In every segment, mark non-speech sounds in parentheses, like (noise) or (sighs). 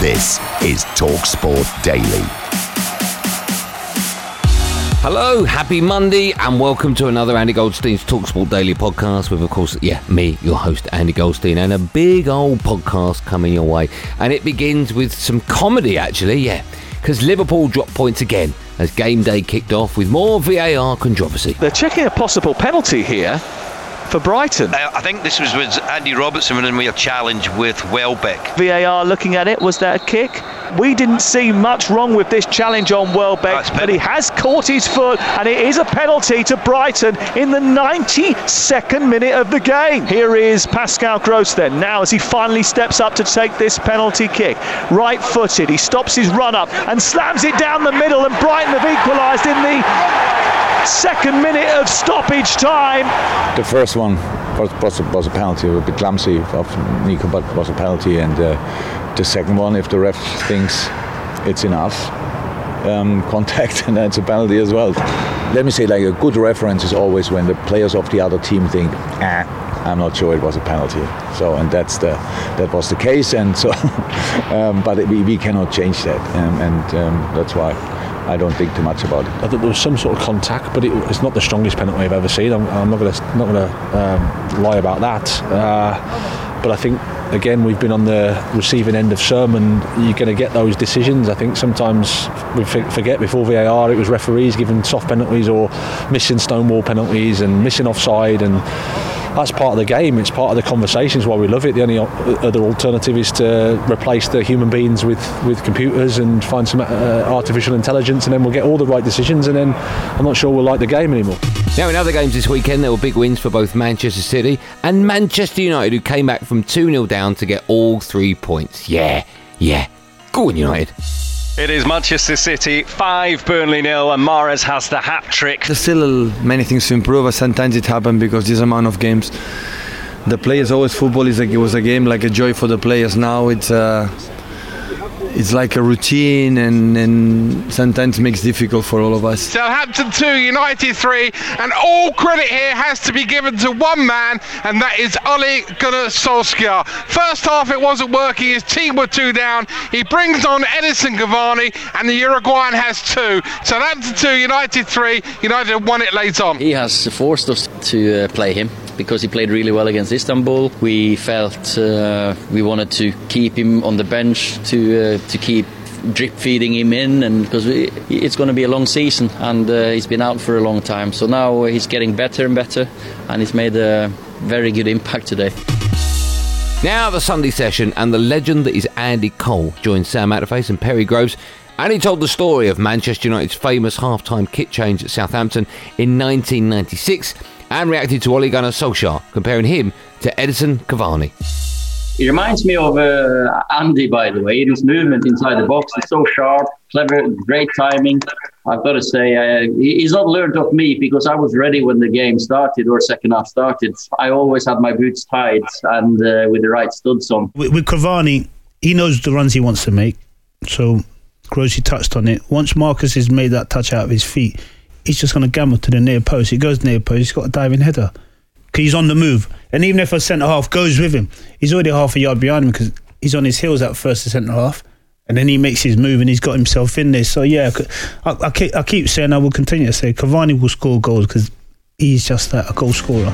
This is TalkSport Daily. Hello, happy Monday, and welcome to another Andy Goldstein's Talksport Daily podcast with, of course, yeah, me, your host, Andy Goldstein, and a big old podcast coming your way. And it begins with some comedy, actually, yeah, because Liverpool dropped points again as game day kicked off with more VAR controversy. They're checking a possible penalty here for Brighton. I I think this was with Andy Robertson and we a challenge with Welbeck. VAR looking at it, was that a kick? We didn't see much wrong with this challenge on Welbeck, but he has caught his foot, and it is a penalty to Brighton in the 92nd minute of the game. Here is Pascal Gross then, now as he finally steps up to take this penalty kick. Right footed, he stops his run up and slams it down the middle, and Brighton have equalised in the second minute of stoppage time. The first one was, was, a, was a penalty, a bit clumsy of Neco, but was a penalty. And uh, the second one, if the ref thinks it's enough um, (laughs) contact, and that's a penalty as well. Let me say, like a good reference is always when the players of the other team think, ah, I'm not sure it was a penalty. So, and that's the that was the case, and so, (laughs) um, but we, we cannot change that, um, and um, that's why. I don't think too much about it. I think there was some sort of contact, but it, it's not the strongest penalty I've ever seen. I'm, I'm not going to not to um, lie about that. Uh, but I think again we've been on the receiving end of some, and you're going to get those decisions. I think sometimes we forget before VAR it was referees giving soft penalties or missing stonewall penalties and missing offside and. That's part of the game. It's part of the conversations. Why we love it. The only other alternative is to replace the human beings with, with computers and find some uh, artificial intelligence, and then we'll get all the right decisions. And then I'm not sure we'll like the game anymore. Now, in other games this weekend, there were big wins for both Manchester City and Manchester United, who came back from 2 0 down to get all three points. Yeah, yeah. Go on, United. It is Manchester City 5, Burnley nil, and Mahrez has the hat trick. There's still many things to improve. Sometimes it happens because this amount of games, the players always football is like it was a game like a joy for the players. Now it's uh, it's like a routine and, and sometimes makes difficult for all of us. Southampton 2, United 3, and all credit here has to be given to one man, and that is Ole Gunnar Solskjaer. First half it wasn't working, his team were two down. He brings on Edinson Cavani, and the Uruguayan has two. Southampton 2, United 3, United won it late on. He has forced us to uh, play him because he played really well against Istanbul. We felt uh, we wanted to keep him on the bench to uh, to keep drip feeding him in and because it's going to be a long season and uh, he's been out for a long time so now he's getting better and better and he's made a very good impact today Now, the Sunday session, and the legend that is Andy Cole joined Sam Matterface and Perry Groves. And he told the story of Manchester United's famous half-time kit change at Southampton in 1996 and reacted to Ole Gunnar Solskjaer, comparing him to Edinson Cavani. He reminds me of uh, Andy, by the way. His movement inside the box is so sharp, clever, great timing. I've got to say, uh, he's not learned of me because I was ready when the game started or second half started. I always had my boots tied and uh, with the right studs on. With, with Cavani, he knows the runs he wants to make. So, Grossi touched on it. Once Marcus has made that touch out of his feet, he's just going to gamble to the near post. He goes near post, he's got a diving header. he's on the move. And even if a centre half goes with him, he's already half a yard behind him because he's on his heels at first, the centre half. And then he makes his move and he's got himself in there. So, yeah, I, I, keep, I keep saying, I will continue to say, Cavani will score goals because he's just that, a goal scorer.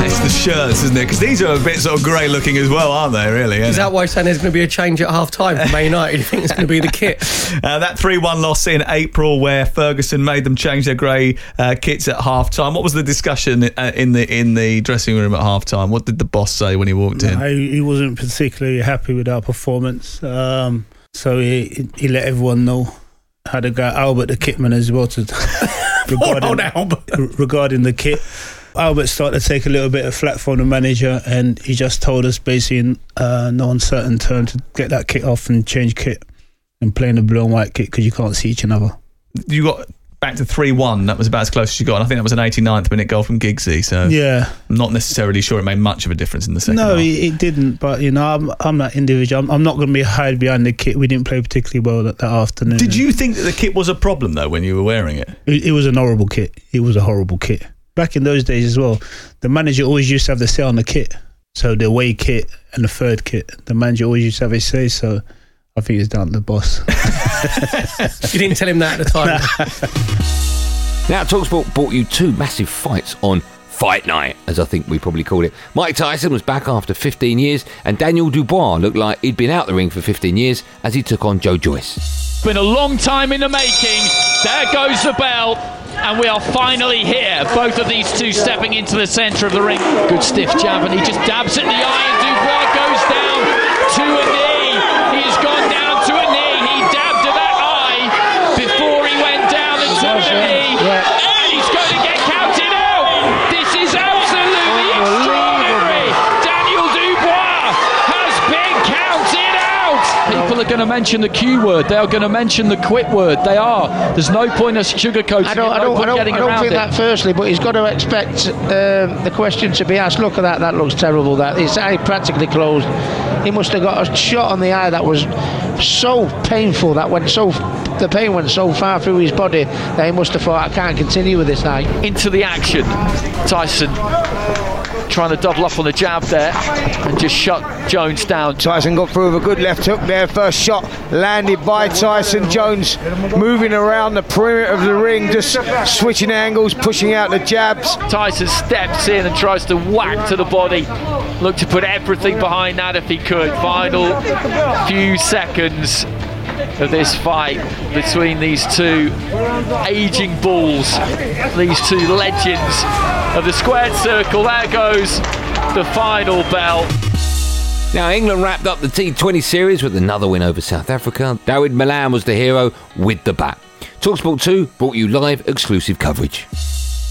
It's the shirts, isn't it? Because these are a bit sort of grey looking as well, aren't they? Really? Is that why saying there's going to be a change at half time for Man United? (laughs) You think it's going to be the kit? (laughs) Uh, that 3 1 loss in April, where Ferguson made them change their grey uh, kits at half time. What was the discussion uh, in the in the dressing room at half time? What did the boss say when he walked in? No, he wasn't particularly happy with our performance. Um, so he, he let everyone know. Had a guy, Albert, the kitman, as well, to (laughs) regarding, regarding the kit. Albert started to take a little bit of flack from the manager, and he just told us basically in uh, no uncertain terms to get that kit off and change kit and play in the blue and white kit because you can't see each other. You got back to 3 1. That was about as close as you got. And I think that was an 89th minute goal from Giggsy. So Yeah. I'm not necessarily sure it made much of a difference in the second No, half. it, it didn't. But you know, I'm, I'm that individual. I'm, I'm not going to be hide behind the kit. We didn't play particularly well that, that afternoon. Did you think that the kit was a problem though when you were wearing it? It, it was an horrible kit. It was a horrible kit. Back in those days as well, the manager always used to have the say on the kit. So the away kit and the third kit, the manager always used to have his say. So I think it's down to the boss. (laughs) You didn't tell him that at the time. (laughs) Now, Talksport brought you two massive fights on Fight Night, as I think we probably called it. Mike Tyson was back after 15 years, and Daniel Dubois looked like he'd been out the ring for 15 years as he took on Joe Joyce. Been a long time in the making. There goes the bell. And we are finally here. Both of these two stepping into the centre of the ring. Good stiff jab, and he just dabs at the eye. Dubois goes down a knee. He has gone down to a knee. He dabbed at that eye before he went down and took the knee. And he's going to get counted out. This is absolutely extraordinary. Daniel Dubois has been counted out. People are going to mention the Q word. They are going to mention the quit word. They are. There's no point us sugarcoating I don't, it. I don't, I don't, I don't think it. that firstly, but he's got to expect um, the question to be asked. Look at that, that looks terrible. That his eye practically closed. He must have got a shot on the eye that was so painful. That went so, the pain went so far through his body that he must have thought, I can't continue with this eye. into the action. Tyson trying to double up on the jab there and just shut Jones down. Tyson got through with a good left hook there. First shot landed by Tyson. Jones moving around the perimeter of the ring, just switching angles, pushing out the jabs. Tyson steps in and tries to whack to the body. Look to put everything behind that if he could. Final few seconds of this fight between these two aging bulls, these two legends of the squared circle. There goes the final bell. Now, England wrapped up the T20 series with another win over South Africa. Dawid Malan was the hero with the bat. Talksport 2 brought you live exclusive coverage.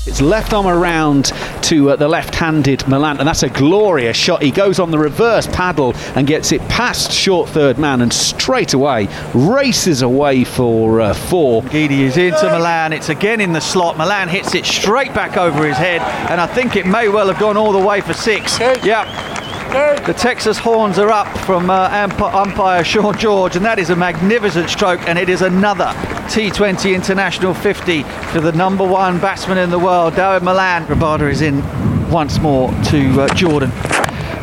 It's left arm around to uh, the left-handed Malan, and that's a glorious shot. He goes on the reverse paddle and gets it past short third man, and straight away races away for uh, four. Ngidi is into Malan. It's again in the slot. Malan hits it straight back over his head, and I think it may well have gone all the way for six. Yeah. The Texas horns are up from uh, umpire Shaun George, and that is a magnificent stroke, and it is another T20 International 50 to the number one batsman in the world, Dawid Malan. Rabada is in once more to uh, Jordan.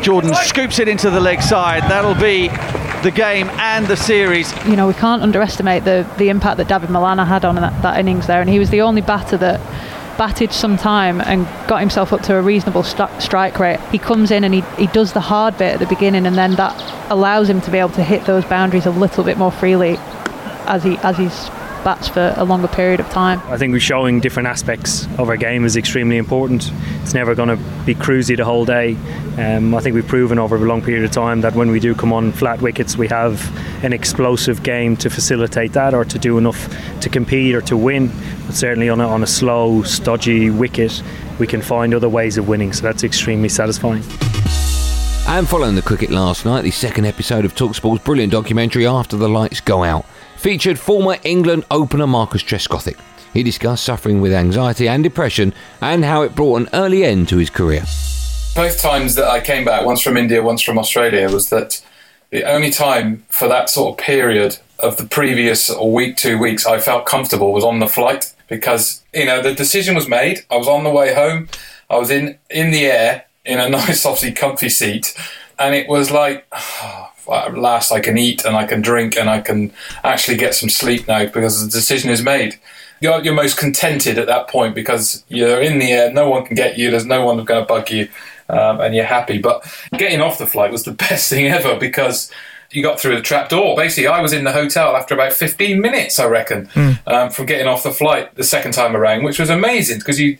Jordan scoops it into the leg side. That'll be the game and the series. you know, we can't underestimate the, the impact that David Milana had on that, that innings there. And he was the only batter that batted some time and got himself up to a reasonable st- strike rate. He comes in and he, he does the hard bit at the beginning, and then that allows him to be able to hit those boundaries a little bit more freely as he as he's bats for a longer period of time. I think we're showing different aspects of our game is extremely important. It's never going to be cruisy the whole day. Um, I think we've proven over a long period of time that when we do come on flat wickets, we have an explosive game to facilitate that or to do enough to compete or to win. But certainly on a, on a slow, stodgy wicket, we can find other ways of winning. So that's extremely satisfying. And following the cricket last night, the second episode of Talksport's brilliant documentary After the Lights Go Out featured former England opener Marcus Trescothick. He discussed suffering with anxiety and depression and how it brought an early end to his career. both times that I came back, once from India, once from Australia, was that the only time for that sort of period of the previous week, two weeks, I felt comfortable was on the flight because you know the decision was made. I was on the way home. I was in in the air in a (laughs) nice, obviously comfy seat, and it was like. (sighs) at last, I can eat and I can drink and I can actually get some sleep now because the decision is made. You're, you're most contented at that point because you're in the air, no one can get you, there's no one going to bug you, um, and you're happy. But getting off the flight was the (laughs) best thing ever because you got through the trap door. Basically, I was in the hotel after about 15 minutes, I reckon, um, from getting off the flight the second time around, which was amazing because you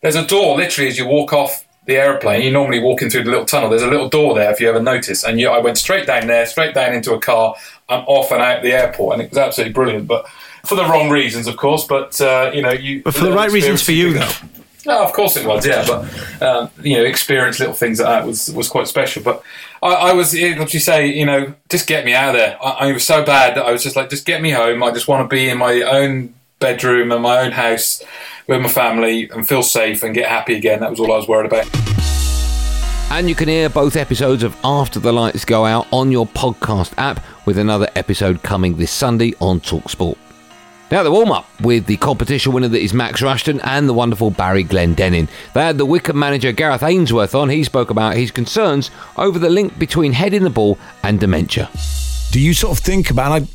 there's a door literally as you walk off the aeroplane. You're normally walking through the little tunnel. There's a little door there if you ever notice. And you, I went straight down there, straight down into a car, and off and out the airport, and it was absolutely brilliant. But for the wrong reasons, of course. But uh, you know, you But for the right reasons for you, though. no, of course it was, yeah. But um, you know, experience little things like that was was quite special. But I, I was, what you say, you know, just get me out of there. I, I was so bad that I was just like, just get me home. I just want to be in my own bedroom and my own house with my family and feel safe and get happy again. That was all I was worried about. And you can hear both episodes of After the Lights Go Out on your podcast app, with another episode coming this Sunday on Talksport. Now, the warm up with the competition winner that is Max Rushden and the wonderful Barry Glendenning. They had the Wycombe manager Gareth Ainsworth on. He spoke about his concerns over the link between heading the ball and dementia. Do you sort of think about? I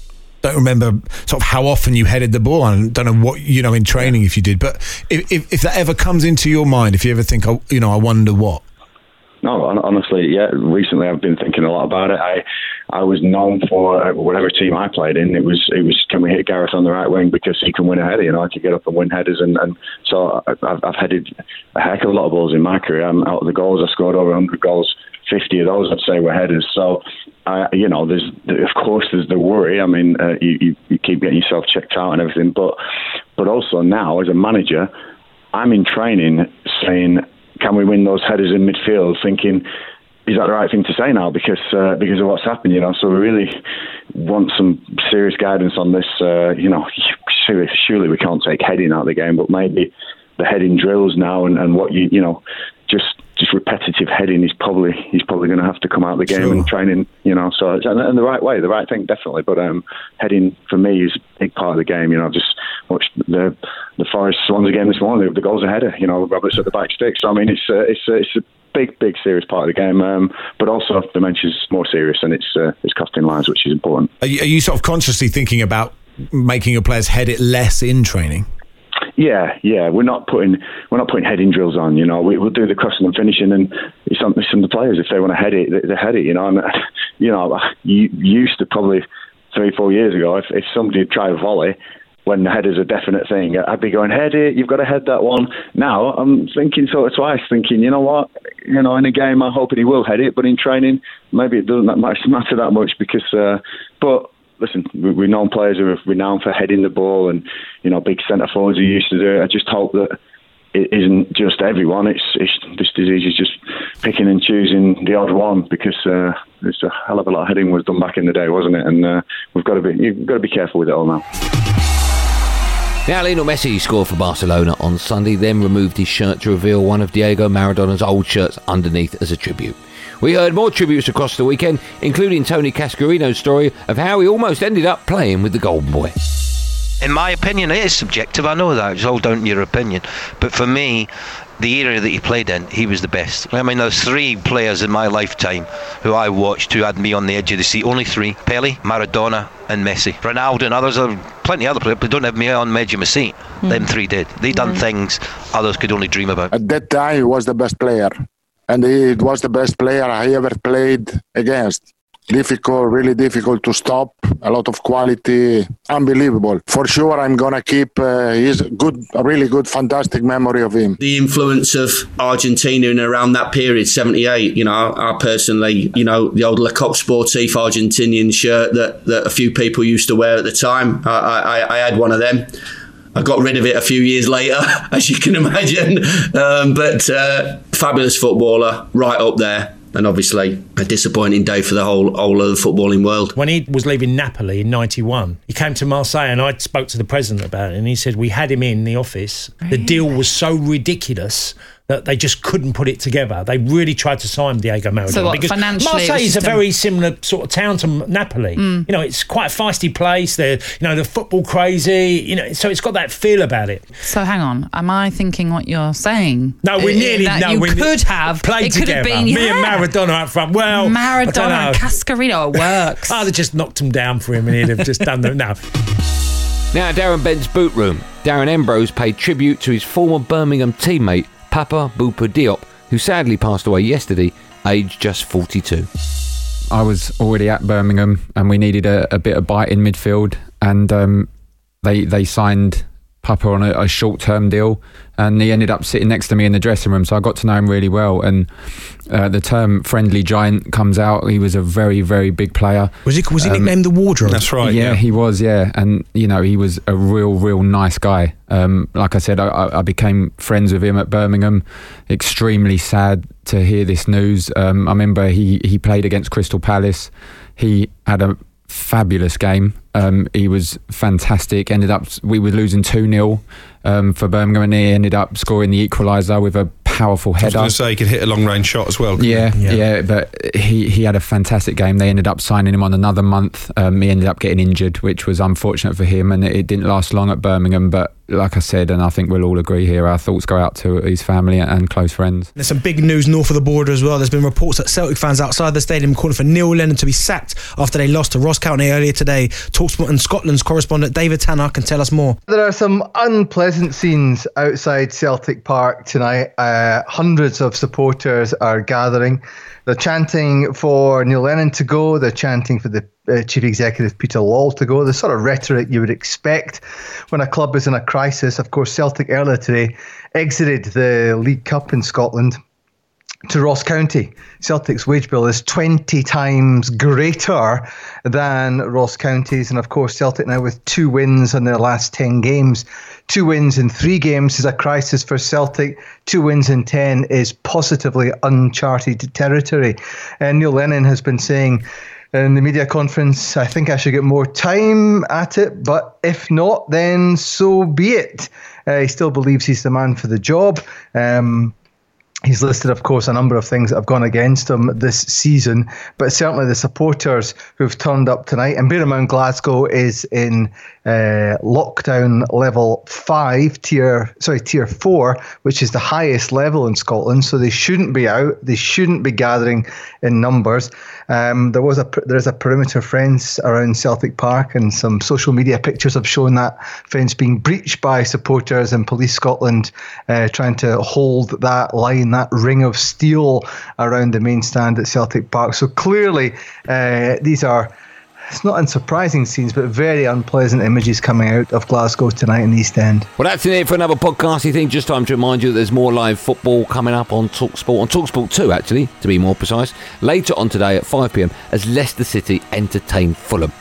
don't remember sort of how often you headed the ball. I don't know what you know in training if you did, but if, if if that ever comes into your mind, if you ever think, oh, you know, I wonder what. No, honestly, yeah. Recently, I've been thinking a lot about it. I, I was known for whatever team I played in. It was, it was, can we hit Gareth on the right wing because he can win a header. You know, I could get up and win headers, and, and so I- I've, I've headed a heck of a lot of balls in my career. I'm out of the goals, I scored over 100 goals. 50 of those, I'd say, were headers. So, uh, you know, there's, of course, there's the worry. I mean, uh, you, you, you keep getting yourself checked out and everything, but, but also now as a manager, I'm in training saying, can we win those headers in midfield? Thinking, is that the right thing to say now? Because uh, because of what's happened, you know. So we really want some serious guidance on this. Uh, you know, surely, surely we can't take heading out of the game, but maybe the heading drills now and, and what you you know just just repetitive heading is probably he's probably going to have to come out of the game and training. You know, so and, and the right way, the right thing, definitely. But um, heading for me is a big part of the game. You know, I've just watched the the Forest Swans game this morning. The, the goal's a header. You know, Roberts at the back stick. So I mean, it's uh, it's uh, it's a big, big, serious part of the game. Um, but also, dementia's more serious, and it's uh, it's costing lives, which is important. Are you, are you sort of consciously thinking about making your players head it less in training? Yeah, yeah, we're not putting we're not putting heading drills on. You know, we, we'll do the crossing and finishing, and it's on, it's on the players if they want to head it, they, they head it. You know, and (laughs) you know, you used to probably three, four years ago, if, if somebody tried a volley when the head is a definite thing, I'd be going head it. You've got to head that one. Now I'm thinking sort of twice, thinking, you know what, you know, in a game I'm hoping he will head it, but in training maybe it doesn't that (laughs) much matter that much because, uh, but listen, we- known players who are renowned for heading the ball and, you know, big centre forwards who used to do it. I just hope that it isn't just everyone. It's, it's this disease is just picking and choosing the odd one because uh, there's a hell of a lot of heading was done back in the day, wasn't it? And uh, we've got to be you've got to be careful with it all now. Now, Lionel Messi scored for Barcelona on Sunday, then removed his shirt to reveal one of Diego Maradona's old shirts underneath as a tribute. We heard more tributes across the weekend, including Tony Cascarino's story of how he almost ended up playing with the Golden Boy. In my opinion, it is subjective. I know that. It's all down to your opinion. But for me, the era that he played in, he was the best. I mean, there's three players in my lifetime who I watched who had me on the edge of the seat. Only three Pele, Maradona, and Messi. Ronaldo and others are plenty of other players, but don't have me on the edge of my seat. Hmm. Them three did. They done hmm. things others could only dream about. At that time, he was the best player, and he was the best player I ever played against. Difficult, really difficult to stop. A lot of quality, unbelievable. For sure, I'm gonna keep uh, his good, a really good, fantastic memory of him. the influence of Argentina in around that period, 78. You know, I, I personally, you know, the old Le Coq Sportif Argentinian shirt that, that a few people used to wear at the time. I, I, I had one of them. I got rid of it a few years later, (laughs) as you can imagine. Um, but uh, fabulous footballer, right up there. And obviously, a disappointing day for the whole whole of the footballing world. When he was leaving Napoli in '91, he came to Marseille, and I spoke to the president about it, and he said we had him in the office. The deal was so ridiculous that they just couldn't put it together. They really tried to sign Diego Maradona So what, because financially it Marseille is a very similar sort of town to Napoli. Mm. You know, it's quite a feisty place. They're you know the football crazy. You know, so it's got that feel about it. So hang on, am I thinking what you're saying? No, we Uh, nearly that no, you we could have played It could together. have been Me and Maradona up front. Well, Maradona and Cascarino (laughs) works. I'd have just knocked him down for him, and he'd have just done the now. Now, Darren Bent's boot room. Darren Ambrose paid tribute to his former Birmingham teammate, Papa Bouba Diop, who sadly passed away yesterday, aged just 42. I was already at Birmingham, and we needed a, a bit of bite in midfield, and um, they they signed Papa on a, a short term deal, and he ended up sitting next to me in the dressing room. So I got to know him really well, and uh, the term "friendly giant" comes out. He was a very very big player. Was he was he Um, nicknamed the Wardrobe? That's right. Yeah, he was. Yeah, and you know he was a real, real nice guy. Um, like I said, I- I, I became friends with him at Birmingham. Extremely sad to hear this news. Um, I remember he he played against Crystal Palace. He had a fabulous game. Um, he was fantastic. Ended up we were losing two 0 um, for Birmingham, and he ended up scoring the equaliser with a powerful header. I was going to say he could hit a long range shot as well. couldn't Yeah, yeah, but he, he had a fantastic game. They ended up signing him on another month. Um, he ended up getting injured, which was unfortunate for him, and it, it didn't last long at Birmingham. But like I said, and I think we'll all agree here, our thoughts go out to his family and close friends. There's some big news north of the border as well. There's been reports that Celtic fans outside the stadium calling for Neil Lennon to be sacked after they lost to Ross County earlier today. Talksport and Scotland's correspondent David Tanner can tell us more. There are some unpleasant scenes outside Celtic Park tonight. Uh, hundreds of supporters are gathering. They're chanting for Neil Lennon to go. They're chanting for the uh, chief executive Peter Lawwell to go. The sort of rhetoric you would expect when a club is in a crisis. Of course, Celtic earlier today exited the League Cup in Scotland to Ross County. Celtic's wage bill is 20 times greater than Ross County's. And of course, Celtic now with two wins in their last 10 games. Two wins in three games is a crisis for Celtic. Two wins in 10 is positively uncharted territory. And Neil Lennon has been saying, in the media conference, I think I should get more time at it, but if not, then so be it. Uh, he still believes he's the man for the job. Um, He's listed, of course, a number of things that have gone against him this season, but certainly the supporters who've turned up tonight. And bear in mind, Glasgow is in uh, lockdown level five, tier sorry, tier four, which is the highest level in Scotland. So they shouldn't be out. They shouldn't be gathering in numbers. Um, there was a there's a perimeter fence around Celtic Park, and some social media pictures have shown that fence being breached by supporters and Police Scotland uh, trying to hold that line, that ring of steel around the main stand at Celtic Park. So clearly, uh, these are. It's not unsurprising scenes, but very unpleasant images coming out of Glasgow tonight in the East End. Well, that's it for another podcasty thing. Just time to remind you that there's more live football coming up on Talksport, on Talksport 2, actually, to be more precise, later on today at 5 pm as Leicester City entertain Fulham.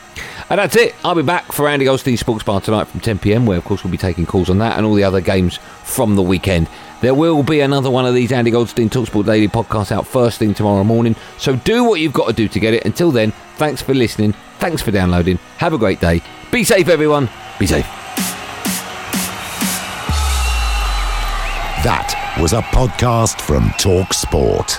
And that's it. I'll be back for Andy Goldstein's Sports Bar tonight from 10 pm, where, of course, we'll be taking calls on that and all the other games from the weekend. There will be another one of these Andy Goldstein Talksport Daily podcasts out first thing tomorrow morning. So do what you've got to do to get it. Until then, thanks for listening. Thanks for downloading. Have a great day. Be safe, everyone. Be safe. That was a podcast from Talk Sport.